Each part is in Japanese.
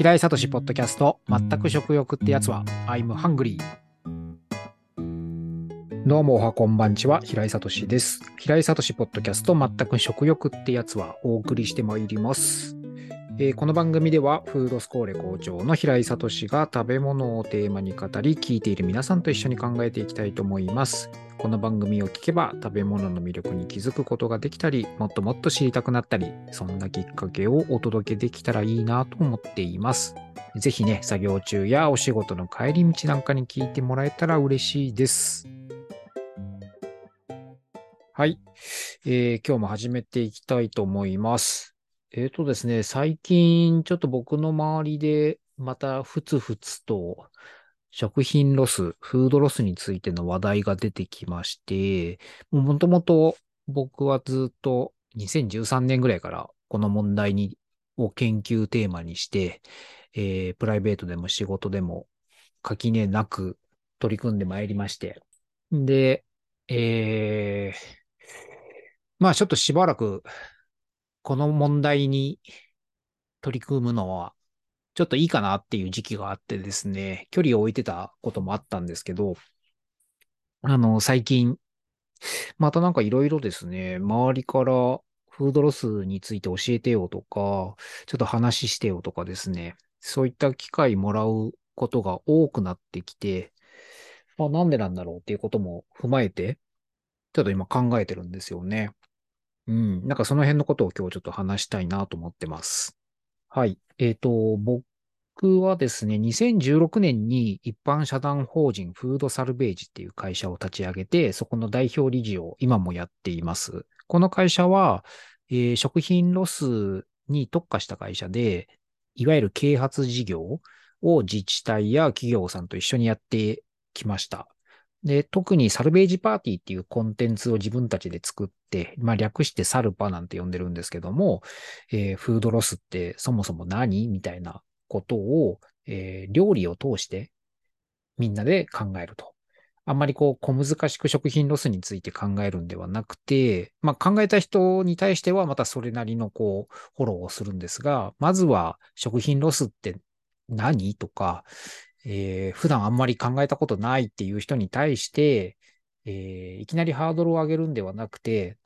平井聡ポッドキャスト、全く食欲ってやつは、I'm hungry。どうもおはこんばんちは、平井聡です。平井聡ポッドキャスト、全く食欲ってやつは、お送りしてまいります。えー、この番組では、フードスコーレ校長の平井聡が食べ物をテーマに語り、聞いている皆さんと一緒に考えていきたいと思います。この番組を聞けば食べ物の魅力に気づくことができたり、もっともっと知りたくなったり、そんなきっかけをお届けできたらいいなと思っています。ぜひね、作業中やお仕事の帰り道なんかに聞いてもらえたら嬉しいです。はい、えー、今日も始めていきたいと思います。えっ、ー、とですね、最近ちょっと僕の周りでまたふつふつと食品ロス、フードロスについての話題が出てきまして、もともと僕はずっと2013年ぐらいからこの問題にを研究テーマにして、えー、プライベートでも仕事でも垣根なく取り組んでまいりまして。で、えー、まあちょっとしばらくこの問題に取り組むのはちょっといいかなっていう時期があってですね、距離を置いてたこともあったんですけど、あの、最近、またなんかいろいろですね、周りからフードロスについて教えてよとか、ちょっと話してよとかですね、そういった機会もらうことが多くなってきて、まあなんでなんだろうっていうことも踏まえて、ちょっと今考えてるんですよね。うん。なんかその辺のことを今日ちょっと話したいなと思ってます。はい。えっ、と、僕はですね、2016年に一般社団法人フードサルベージっていう会社を立ち上げて、そこの代表理事を今もやっています。この会社は、えー、食品ロスに特化した会社で、いわゆる啓発事業を自治体や企業さんと一緒にやってきました。で、特にサルベージパーティーっていうコンテンツを自分たちで作って、まあ略してサルパなんて呼んでるんですけども、えー、フードロスってそもそも何みたいなことを、えー、料理を通してみんなで考えると。あんまりこう小難しく食品ロスについて考えるんではなくて、まあ考えた人に対してはまたそれなりのこうフォローをするんですが、まずは食品ロスって何とか、えー、普段あんまり考えたことないっていう人に対して、えー、いきなりハードルを上げるんではなくて、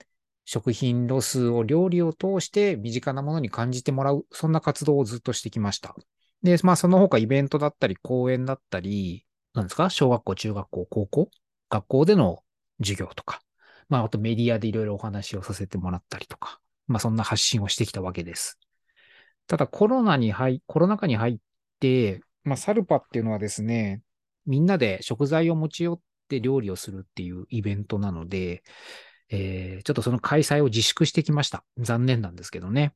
食品ロスを料理を通して身近なものに感じてもらう、そんな活動をずっとしてきました。で、まあその他イベントだったり講演だったり、なんですか？小学校、中学校、高校？学校での授業とか、まああとメディアでいろいろお話をさせてもらったりとか、まあそんな発信をしてきたわけです。ただコロナに入、コロナ禍に入って、まあ、サルパっていうのはですね、みんなで食材を持ち寄って料理をするっていうイベントなので、えー、ちょっとその開催を自粛してきました。残念なんですけどね。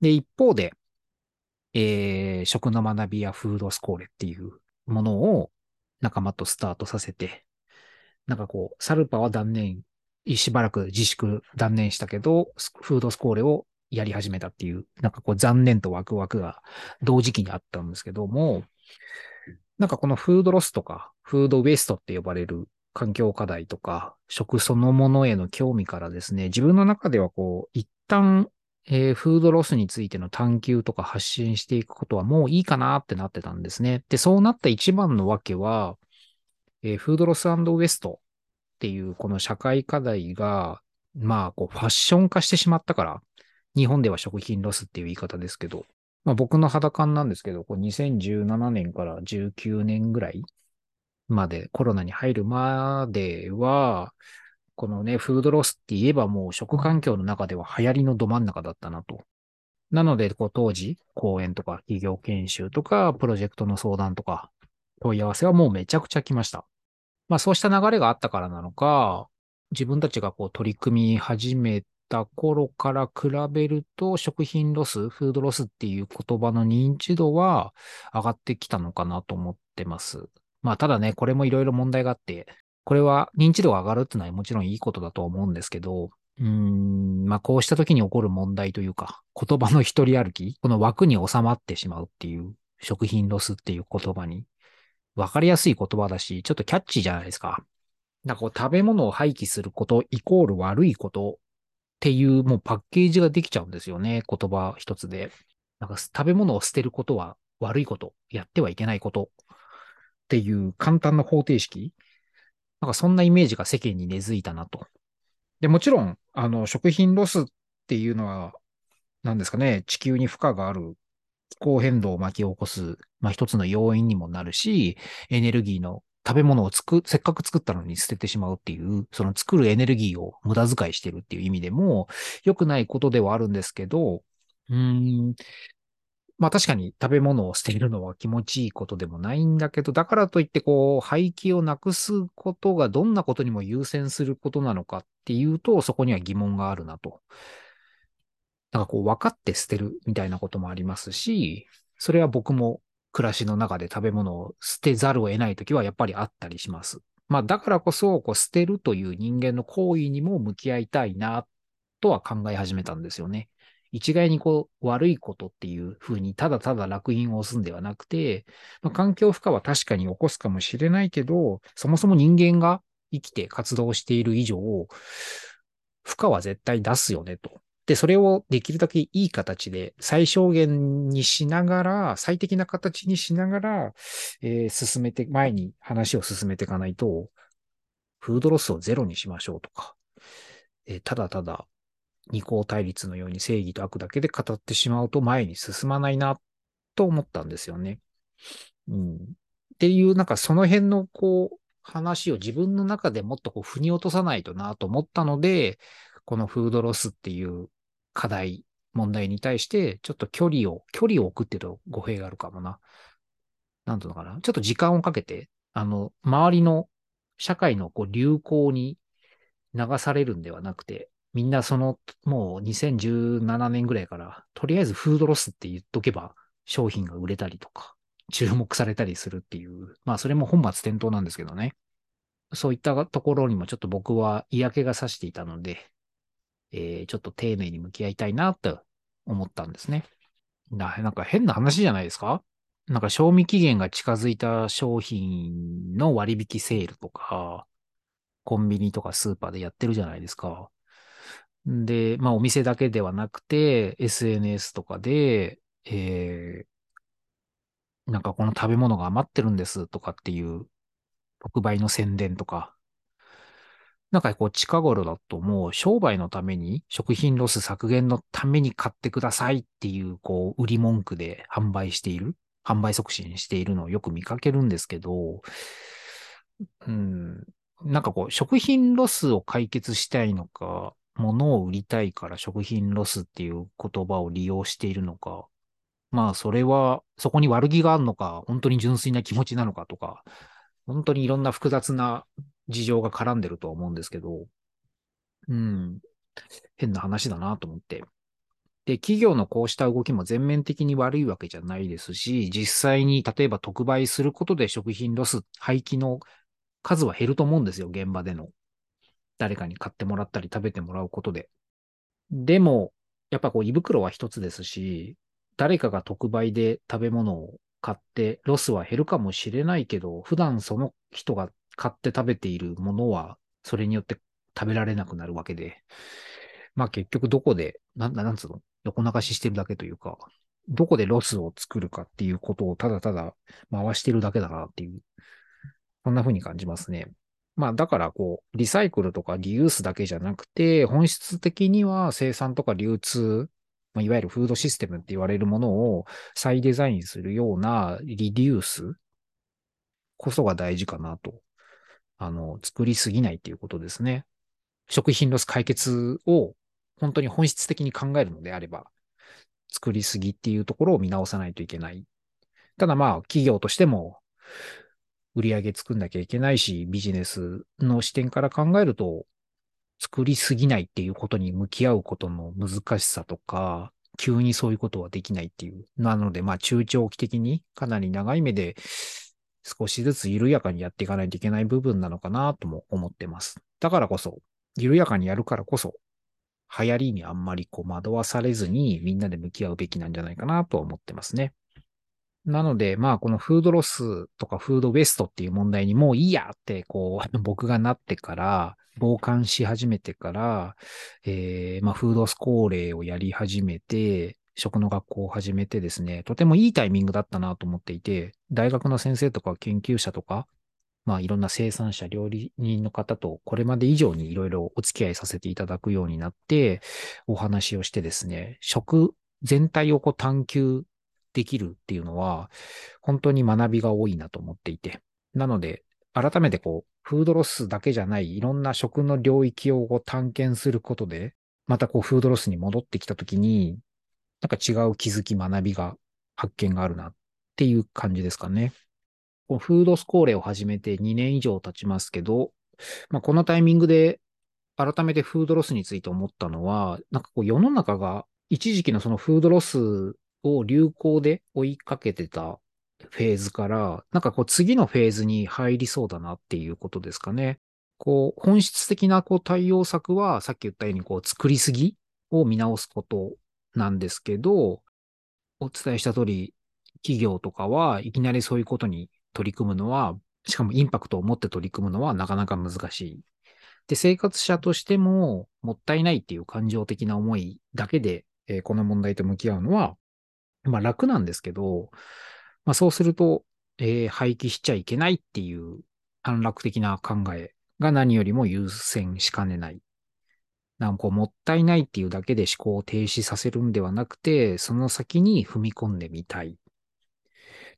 で、一方で、えー、食の学びやフードスコーレっていうものを仲間とスタートさせて、なんかこう、サルパは断念、しばらく自粛断念したけど、フードスコーレをやり始めたっていう、なんかこう残念とワクワクが同時期にあったんですけども、なんかこのフードロスとか、フードウェストって呼ばれる環境課題とか、食そのものへの興味からですね、自分の中ではこう、一旦、えー、フードロスについての探求とか発信していくことはもういいかなってなってたんですね。で、そうなった一番のわけは、えー、フードロスウェストっていうこの社会課題が、まあ、こう、ファッション化してしまったから、日本では食品ロスっていう言い方ですけど、まあ、僕の肌感なんですけど、こう2017年から19年ぐらいまで、コロナに入るまでは、このね、フードロスって言えばもう食環境の中では流行りのど真ん中だったなと。なので、こう当時、講演とか企業研修とか、プロジェクトの相談とか、問い合わせはもうめちゃくちゃ来ました。まあそうした流れがあったからなのか、自分たちがこう取り組み始めてた頃から比べると、食品ロス、フードロスっていう言葉の認知度は上がってきたのかなと思ってます。まあ、ただね、これもいろいろ問題があって、これは認知度が上がるっていうのはもちろんいいことだと思うんですけど、うーん、まあ、こうした時に起こる問題というか、言葉の一人歩き、この枠に収まってしまうっていう食品ロスっていう言葉に、わかりやすい言葉だし、ちょっとキャッチーじゃないですか。なんかこう食べ物を廃棄することイコール悪いことっていうもうパッケージができちゃうんですよね。言葉一つで。なんか食べ物を捨てることは悪いこと、やってはいけないことっていう簡単な方程式なんかそんなイメージが世間に根付いたなと。で、もちろん、あの、食品ロスっていうのは、何ですかね、地球に負荷がある気候変動を巻き起こす、まあ一つの要因にもなるし、エネルギーの食べ物をつく、せっかく作ったのに捨ててしまうっていう、その作るエネルギーを無駄遣いしてるっていう意味でも、良くないことではあるんですけど、うん、まあ確かに食べ物を捨てるのは気持ちいいことでもないんだけど、だからといってこう、廃棄をなくすことがどんなことにも優先することなのかっていうと、そこには疑問があるなと。なんかこう、分かって捨てるみたいなこともありますし、それは僕も暮らしの中で食べ物を捨てざるを得ないときはやっぱりあったりします。まあだからこそ、こう捨てるという人間の行為にも向き合いたいな、とは考え始めたんですよね。一概にこう悪いことっていうふうにただただ楽印を押すんではなくて、まあ、環境負荷は確かに起こすかもしれないけど、そもそも人間が生きて活動している以上、負荷は絶対出すよねと。で、それをできるだけいい形で最小限にしながら、最適な形にしながら、えー進めて、前に話を進めていかないと、フードロスをゼロにしましょうとか、えーただただ二項対立のように正義と悪だけで語ってしまうと前に進まないなと思ったんですよね。うん。っていう、なんかその辺のこう話を自分の中でもっとこう腑に落とさないとなと思ったので、このフードロスっていう課題、問題に対してちょっと距離を、距離を置くっていうと語弊があるかもな。なんていうのかな。ちょっと時間をかけて、あの、周りの社会のこう流行に流されるんではなくて、みんなその、もう2017年ぐらいから、とりあえずフードロスって言っとけば、商品が売れたりとか、注目されたりするっていう、まあそれも本末転倒なんですけどね。そういったところにもちょっと僕は嫌気がさしていたので、えー、ちょっと丁寧に向き合いたいなと思ったんですね。ななんか変な話じゃないですか？なんか賞味期限が近づいた商品の割引セールとか、コンビニとかスーパーでやってるじゃないですか。で、まあお店だけではなくて、SNS とかで、えー、なんかこの食べ物が余ってるんですとかっていう特売の宣伝とか、なんかこう近頃だともう商売のために食品ロス削減のために買ってくださいっていうこう売り文句で販売している、販売促進しているのをよく見かけるんですけど、うん、なんかこう食品ロスを解決したいのか、物を売りたいから食品ロスっていう言葉を利用しているのか、まあそれはそこに悪気があるのか、本当に純粋な気持ちなのかとか、本当にいろんな複雑な事情が絡んでるとは思うんですけど、うん、変な話だなと思って。で、企業のこうした動きも全面的に悪いわけじゃないですし、実際に例えば特売することで食品ロス、廃棄の数は減ると思うんですよ、現場での。誰かに買ってもらったり食べてもらうことで。でも、やっぱこう胃袋は一つですし、誰かが特売で食べ物を買ってロスは減るかもしれないけど、普段その人が買って食べているものは、それによって食べられなくなるわけで、まあ結局どこで、なんなんつうの、横流ししてるだけというか、どこでロスを作るかっていうことをただただ回してるだけだなっていう、そんな風に感じますね。まあだからこう、リサイクルとかリユースだけじゃなくて、本質的には生産とか流通、まあ、いわゆるフードシステムって言われるものを再デザインするようなリデュースこそが大事かなと。あの、作りすぎないっていうことですね。食品ロス解決を本当に本質的に考えるのであれば、作りすぎっていうところを見直さないといけない。ただまあ、企業としても、売り上げ作んなきゃいけないし、ビジネスの視点から考えると、作りすぎないっていうことに向き合うことの難しさとか、急にそういうことはできないっていう。なので、まあ、中長期的にかなり長い目で、少しずつ緩やかにやっていかないといけない部分なのかなとも思ってます。だからこそ、緩やかにやるからこそ、流行りにあんまりこう惑わされずにみんなで向き合うべきなんじゃないかなと思ってますね。なので、まあ、このフードロスとかフードウェストっていう問題にもういいやって、こう、僕がなってから、傍観し始めてから、えー、まあ、フードスコーレをやり始めて、食の学校を始めてですね、とてもいいタイミングだったなと思っていて、大学の先生とか研究者とか、まあいろんな生産者、料理人の方とこれまで以上にいろいろお付き合いさせていただくようになって、お話をしてですね、食全体をこう探求できるっていうのは、本当に学びが多いなと思っていて。なので、改めてこう、フードロスだけじゃないいろんな食の領域をこう探検することで、またこう、フードロスに戻ってきたときに、なんか違う気づき、学びが、発見があるなっていう感じですかね。このフードスコーレを始めて2年以上経ちますけど、まあ、このタイミングで改めてフードロスについて思ったのは、なんかこう世の中が一時期のそのフードロスを流行で追いかけてたフェーズから、なんかこう次のフェーズに入りそうだなっていうことですかね。こう本質的なこう対応策はさっき言ったようにこう作りすぎを見直すことなんですけど、お伝えした通り、企業とかはいきなりそういうことに取り組むのは、しかもインパクトを持って取り組むのはなかなか難しい。で、生活者としてももったいないっていう感情的な思いだけで、えー、この問題と向き合うのは、まあ楽なんですけど、まあそうすると、えー、廃棄しちゃいけないっていう短絡的な考えが何よりも優先しかねない。なんかこう、もったいないっていうだけで思考を停止させるんではなくて、その先に踏み込んでみたい。っ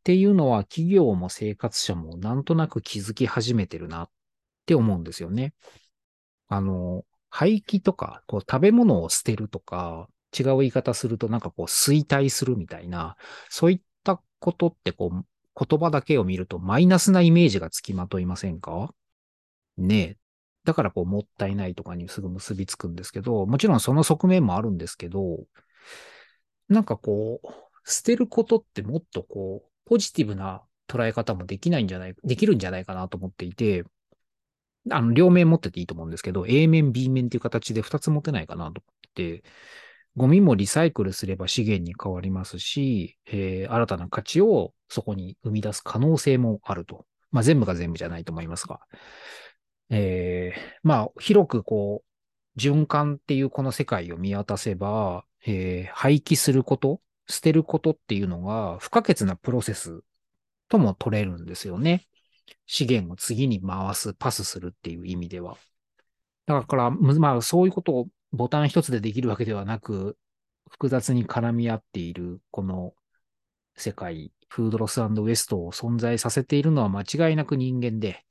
ていうのは企業も生活者もなんとなく気づき始めてるなって思うんですよね。あの、廃棄とか、こう食べ物を捨てるとか、違う言い方するとなんかこう衰退するみたいな、そういったことってこう言葉だけを見るとマイナスなイメージがつきまといませんか？ねえ。だからこうもったいないとかにすぐ結びつくんですけど、もちろんその側面もあるんですけど、なんかこう、捨てることってもっとこう、ポジティブな捉え方もできないんじゃない、できるんじゃないかなと思っていて、あの、両面持ってていいと思うんですけど、A 面、B 面っていう形で2つ持てないかなと思って、ゴミもリサイクルすれば資源に変わりますし、えー、新たな価値をそこに生み出す可能性もあると。まあ、全部が全部じゃないと思いますが。えー、まあ、広くこう、循環っていうこの世界を見渡せば、えー、廃棄すること、捨てることっていうのが不可欠なプロセスとも取れるんですよね。資源を次に回す、パスするっていう意味では。だから、まあ、そういうことをボタン一つでできるわけではなく、複雑に絡み合っている、この世界、フードロスウェストを存在させているのは間違いなく人間で、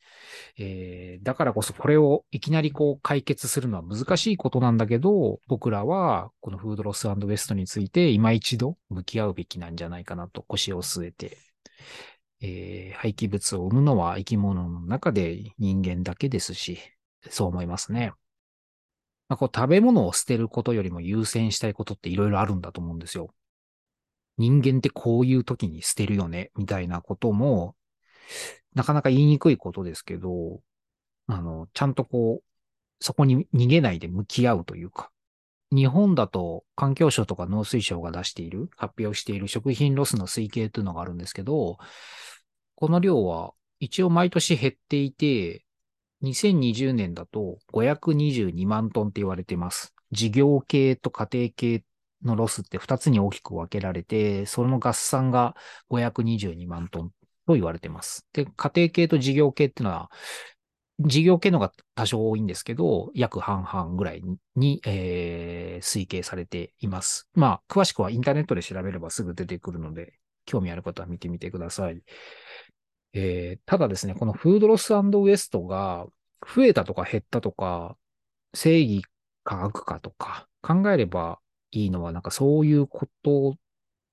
えー、だからこそこれをいきなりこう解決するのは難しいことなんだけど、僕らはこのフードロスウェストについて今一度向き合うべきなんじゃないかなと腰を据えて、えー、廃棄物を生むのは生き物の中で人間だけですし、そう思いますね。まあ、こう食べ物を捨てることよりも優先したいことっていろいろあるんだと思うんですよ。人間ってこういう時に捨てるよね、みたいなことも、なかなか言いにくいことですけど、あの、ちゃんとこう、そこに逃げないで向き合うというか、日本だと環境省とか農水省が出している、発表している食品ロスの推計というのがあるんですけど、この量は一応毎年減っていて、2020年だと522万トンって言われてます。事業系と家庭系のロスって2つに大きく分けられて、その合算が522万トンと言われてます。で、家庭系と事業系っていうのは、事業系のが多少多いんですけど、約半々ぐらいに、えー、推計されています。まあ、詳しくはインターネットで調べればすぐ出てくるので、興味ある方は見てみてください。えー、ただですね、このフードロスウエストが増えたとか減ったとか、正義か悪かとか考えればいいのはなんかそういうこと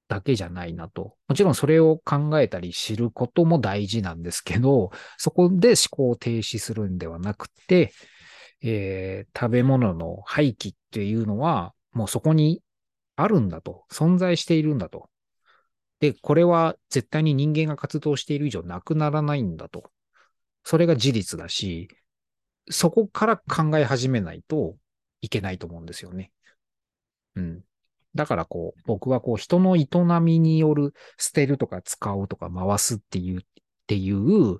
だけじゃないなと。もちろんそれを考えたり知ることも大事なんですけど、そこで思考を停止するんではなくて、えー、食べ物の廃棄っていうのはもうそこにあるんだと。存在しているんだと。で、これは絶対に人間が活動している以上なくならないんだと。それが事実だし、そこから考え始めないといけないと思うんですよね。うん。だからこう、僕はこう、人の営みによる捨てるとか使うとか回すっていう、っていう、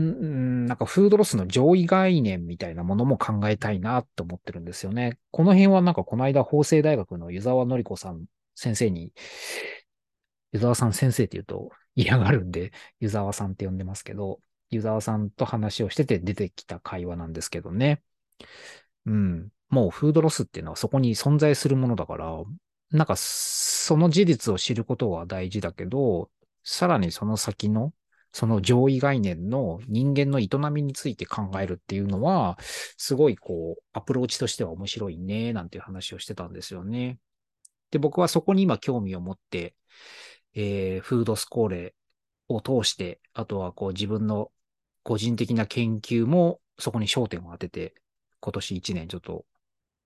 んなんかフードロスの上位概念みたいなものも考えたいなと思ってるんですよね。この辺はなんかこの間法政大学の湯沢のり子さん先生に、湯沢さん先生って言うと嫌がるんで、湯沢さんって呼んでますけど、湯沢さんと話をしてて出てきた会話なんですけどね。うん。もうフードロスっていうのはそこに存在するものだから、なんかその事実を知ることは大事だけど、さらにその先の、その上位概念の人間の営みについて考えるっていうのは、すごいこう、アプローチとしては面白いね、なんていう話をしてたんですよね。で、僕はそこに今興味を持って、えー、フードスコーレを通して、あとはこう自分の個人的な研究もそこに焦点を当てて、今年1年ちょっと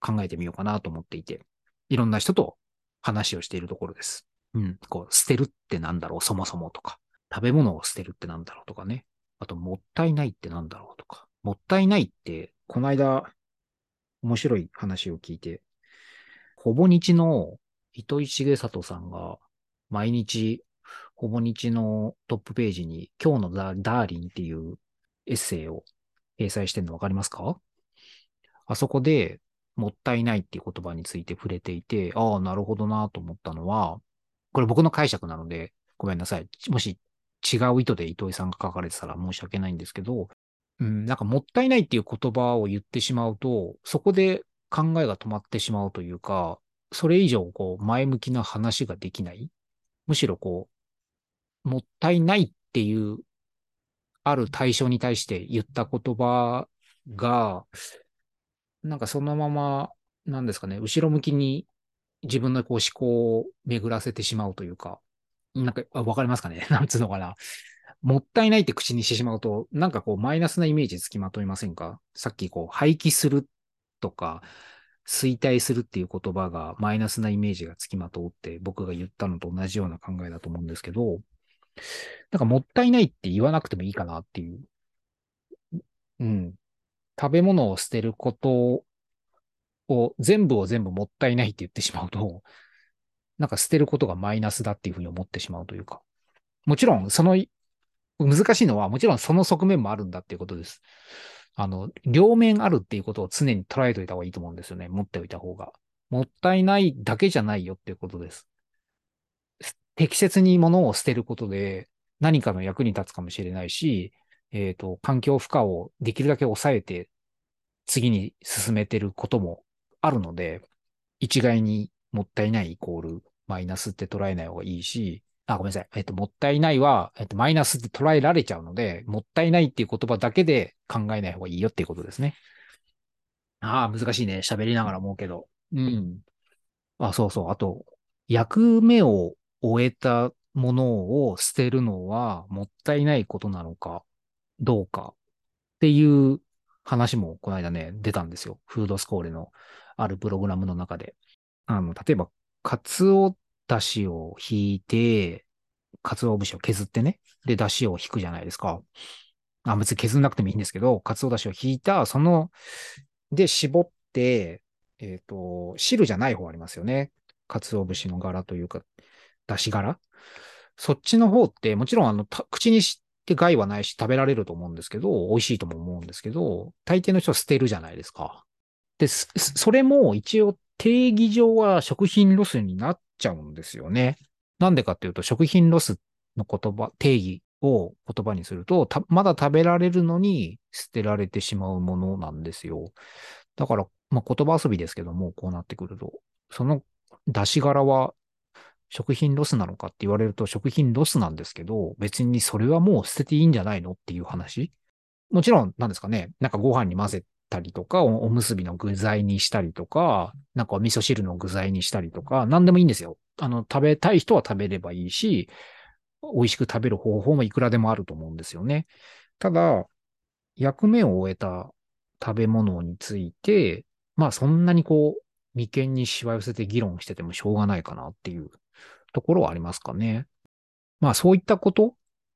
考えてみようかなと思っていて、いろんな人と話をしているところです。うん。こう、捨てるってなんだろう、そもそもとか。食べ物を捨てるってなんだろうとかね。あと、もったいないってなんだろうとか。もったいないって、この間、面白い話を聞いて、ほぼ日の糸井重里さんが、毎日、ほぼ日のトップページに、今日のダーリンっていうエッセイを掲載してるのわかりますか？あそこで、もったいないっていう言葉について触れていて、ああ、なるほどなと思ったのは、これ僕の解釈なので、ごめんなさい。もし違う意図で糸井さんが書かれてたら申し訳ないんですけど、うん、なんかもったいないっていう言葉を言ってしまうと、そこで考えが止まってしまうというか、それ以上こう前向きな話ができない。むしろこう、もったいないっていうある対象に対して言った言葉が、なんかそのまま、なんですかね、後ろ向きに自分のこう思考を巡らせてしまうというか、なんか、わかりますかね？なんつうのかな。もったいないって口にしてしまうと、なんかこうマイナスなイメージつきまといませんか？さっきこう廃棄するとか、衰退するっていう言葉がマイナスなイメージがつきまとうって僕が言ったのと同じような考えだと思うんですけど、なんかもったいないって言わなくてもいいかなっていう。うん。食べ物を捨てることを、全部を全部もったいないって言ってしまうと、なんか捨てることがマイナスだっていうふうに思ってしまうというか。もちろん、その、難しいのは、もちろんその側面もあるんだっていうことです。あの、両面あるっていうことを常に捉えておいた方がいいと思うんですよね。持っておいた方が。もったいないだけじゃないよっていうことです。適切に物を捨てることで何かの役に立つかもしれないし、えっ、ー、と、環境負荷をできるだけ抑えて、次に進めてることもあるので、一概にもったいないイコールマイナスって捉えない方がいいし、あ、ごめんなさい。えっ、と、もったいないは、えっ、と、マイナスって捉えられちゃうので、もったいないっていう言葉だけで考えない方がいいよっていうことですね。ああ、難しいね。喋りながら思うけど。うん。あ、そうそう。あと、役目を終えたものを捨てるのはもったいないことなのかどうかっていう話もこの間ね、出たんですよ。フードスコーレのあるプログラムの中で。あの、例えば、カツオだしを引いて、カツオ節を削ってね。で、だしを引くじゃないですか。あ、別に削んなくてもいいんですけど、カツオだしを引いた、その、で、絞って、えっ、ー、と、汁じゃない方ありますよね。カツオ節の殻というか、だし殻そっちの方って、もちろんあの、口にして害はないし食べられると思うんですけど、美味しいとも思うんですけど、大抵の人は捨てるじゃないですか。で、それも一応定義上は食品ロスになっちゃうんですよね。なんでかっていうと、食品ロスの言葉、定義を言葉にすると、まだ食べられるのに捨てられてしまうものなんですよ。だから、まあ、言葉遊びですけども、こうなってくると、そのだし殻は食品ロスなのかって言われると食品ロスなんですけど、別にそれはもう捨てていいんじゃないのっていう話。もちろん、なんですかね、なんかご飯に混ぜたりとか、おむすびの具材にしたりとか、なんかお味噌汁の具材にしたりとか、何でもいいんですよ。あの、食べたい人は食べればいいし、美味しく食べる方法もいくらでもあると思うんですよね。ただ、役目を終えた食べ物について、まあそんなにこう、眉間にしわ寄せて議論しててもしょうがないかなっていうところはありますかね。まあそういったことっ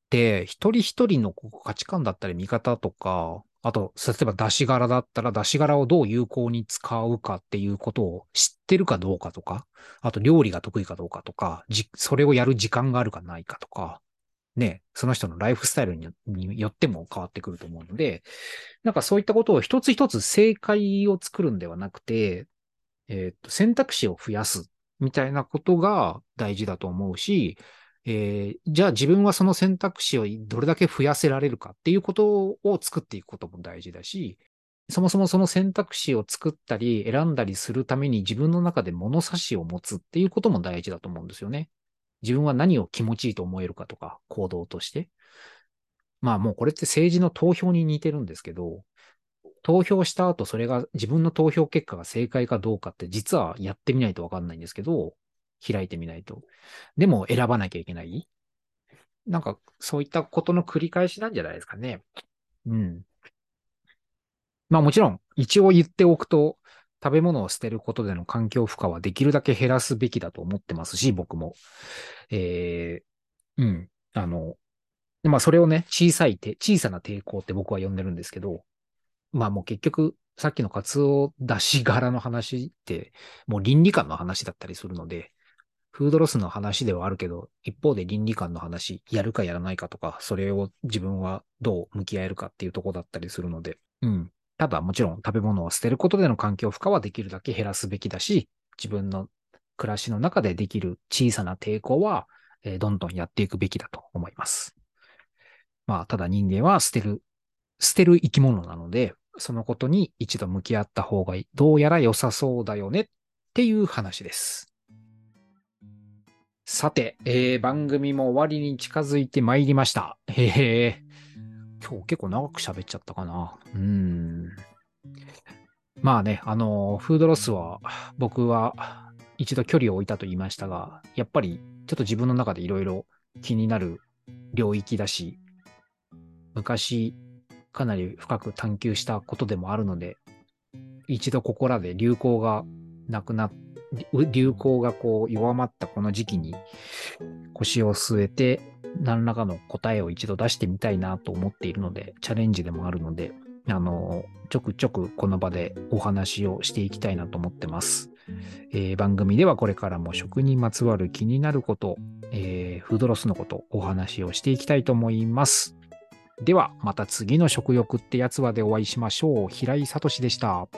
て、一人一人の価値観だったり見方とか、あと、例えば出し柄だったら出し柄をどう有効に使うかっていうことを知ってるかどうかとか、あと料理が得意かどうかとか、それをやる時間があるかないかとか、ね、その人のライフスタイルによっても変わってくると思うので、なんかそういったことを一つ一つ正解を作るんではなくて、えっ、と、選択肢を増やすみたいなことが大事だと思うし、えー、じゃあ自分はその選択肢をどれだけ増やせられるかっていうことを作っていくことも大事だし、そもそもその選択肢を作ったり選んだりするために自分の中で物差しを持つっていうことも大事だと思うんですよね。自分は何を気持ちいいと思えるかとか、行動として。まあもうこれって政治の投票に似てるんですけど、投票した後それが自分の投票結果が正解かどうかって実はやってみないとわかんないんですけど、開いてみないと。でも選ばなきゃいけない。なんかそういったことの繰り返しなんじゃないですかね。うん。まあもちろん、一応言っておくと、食べ物を捨てることでの環境負荷はできるだけ減らすべきだと思ってますし、僕も。えー、うん。あの、まあそれをね、小さい手、小さな抵抗って僕は呼んでるんですけど、まあもう結局、さっきのカツオ出し柄の話って、もう倫理観の話だったりするので、フードロスの話ではあるけど、一方で倫理観の話、やるかやらないかとか、それを自分はどう向き合えるかっていうとこだったりするので、うん。ただもちろん食べ物を捨てることでの環境負荷はできるだけ減らすべきだし、自分の暮らしの中でできる小さな抵抗は、えー、どんどんやっていくべきだと思います。まあ、ただ人間は捨てる、捨てる生き物なので、そのことに一度向き合った方がいい。どうやら良さそうだよねっていう話です。さて、えー、番組も終わりに近づいてまいりました。へへ今日結構長く喋っちゃったかな。うん。まあね、あの、フードロスは僕は一度距離を置いたと言いましたが、やっぱりちょっと自分の中でいろいろ気になる領域だし、昔かなり深く探求したことでもあるので、一度ここらで流行がなくなっ流行がこう弱まったこの時期に腰を据えて何らかの答えを一度出してみたいなと思っているので、チャレンジでもあるので、あの、ちょくちょくこの場でお話をしていきたいなと思ってます。えー、番組ではこれからも食にまつわる気になること、えー、フードロスのこと、お話をしていきたいと思います。では、また次の食欲ってやつはでお会いしましょう。平井聡でした。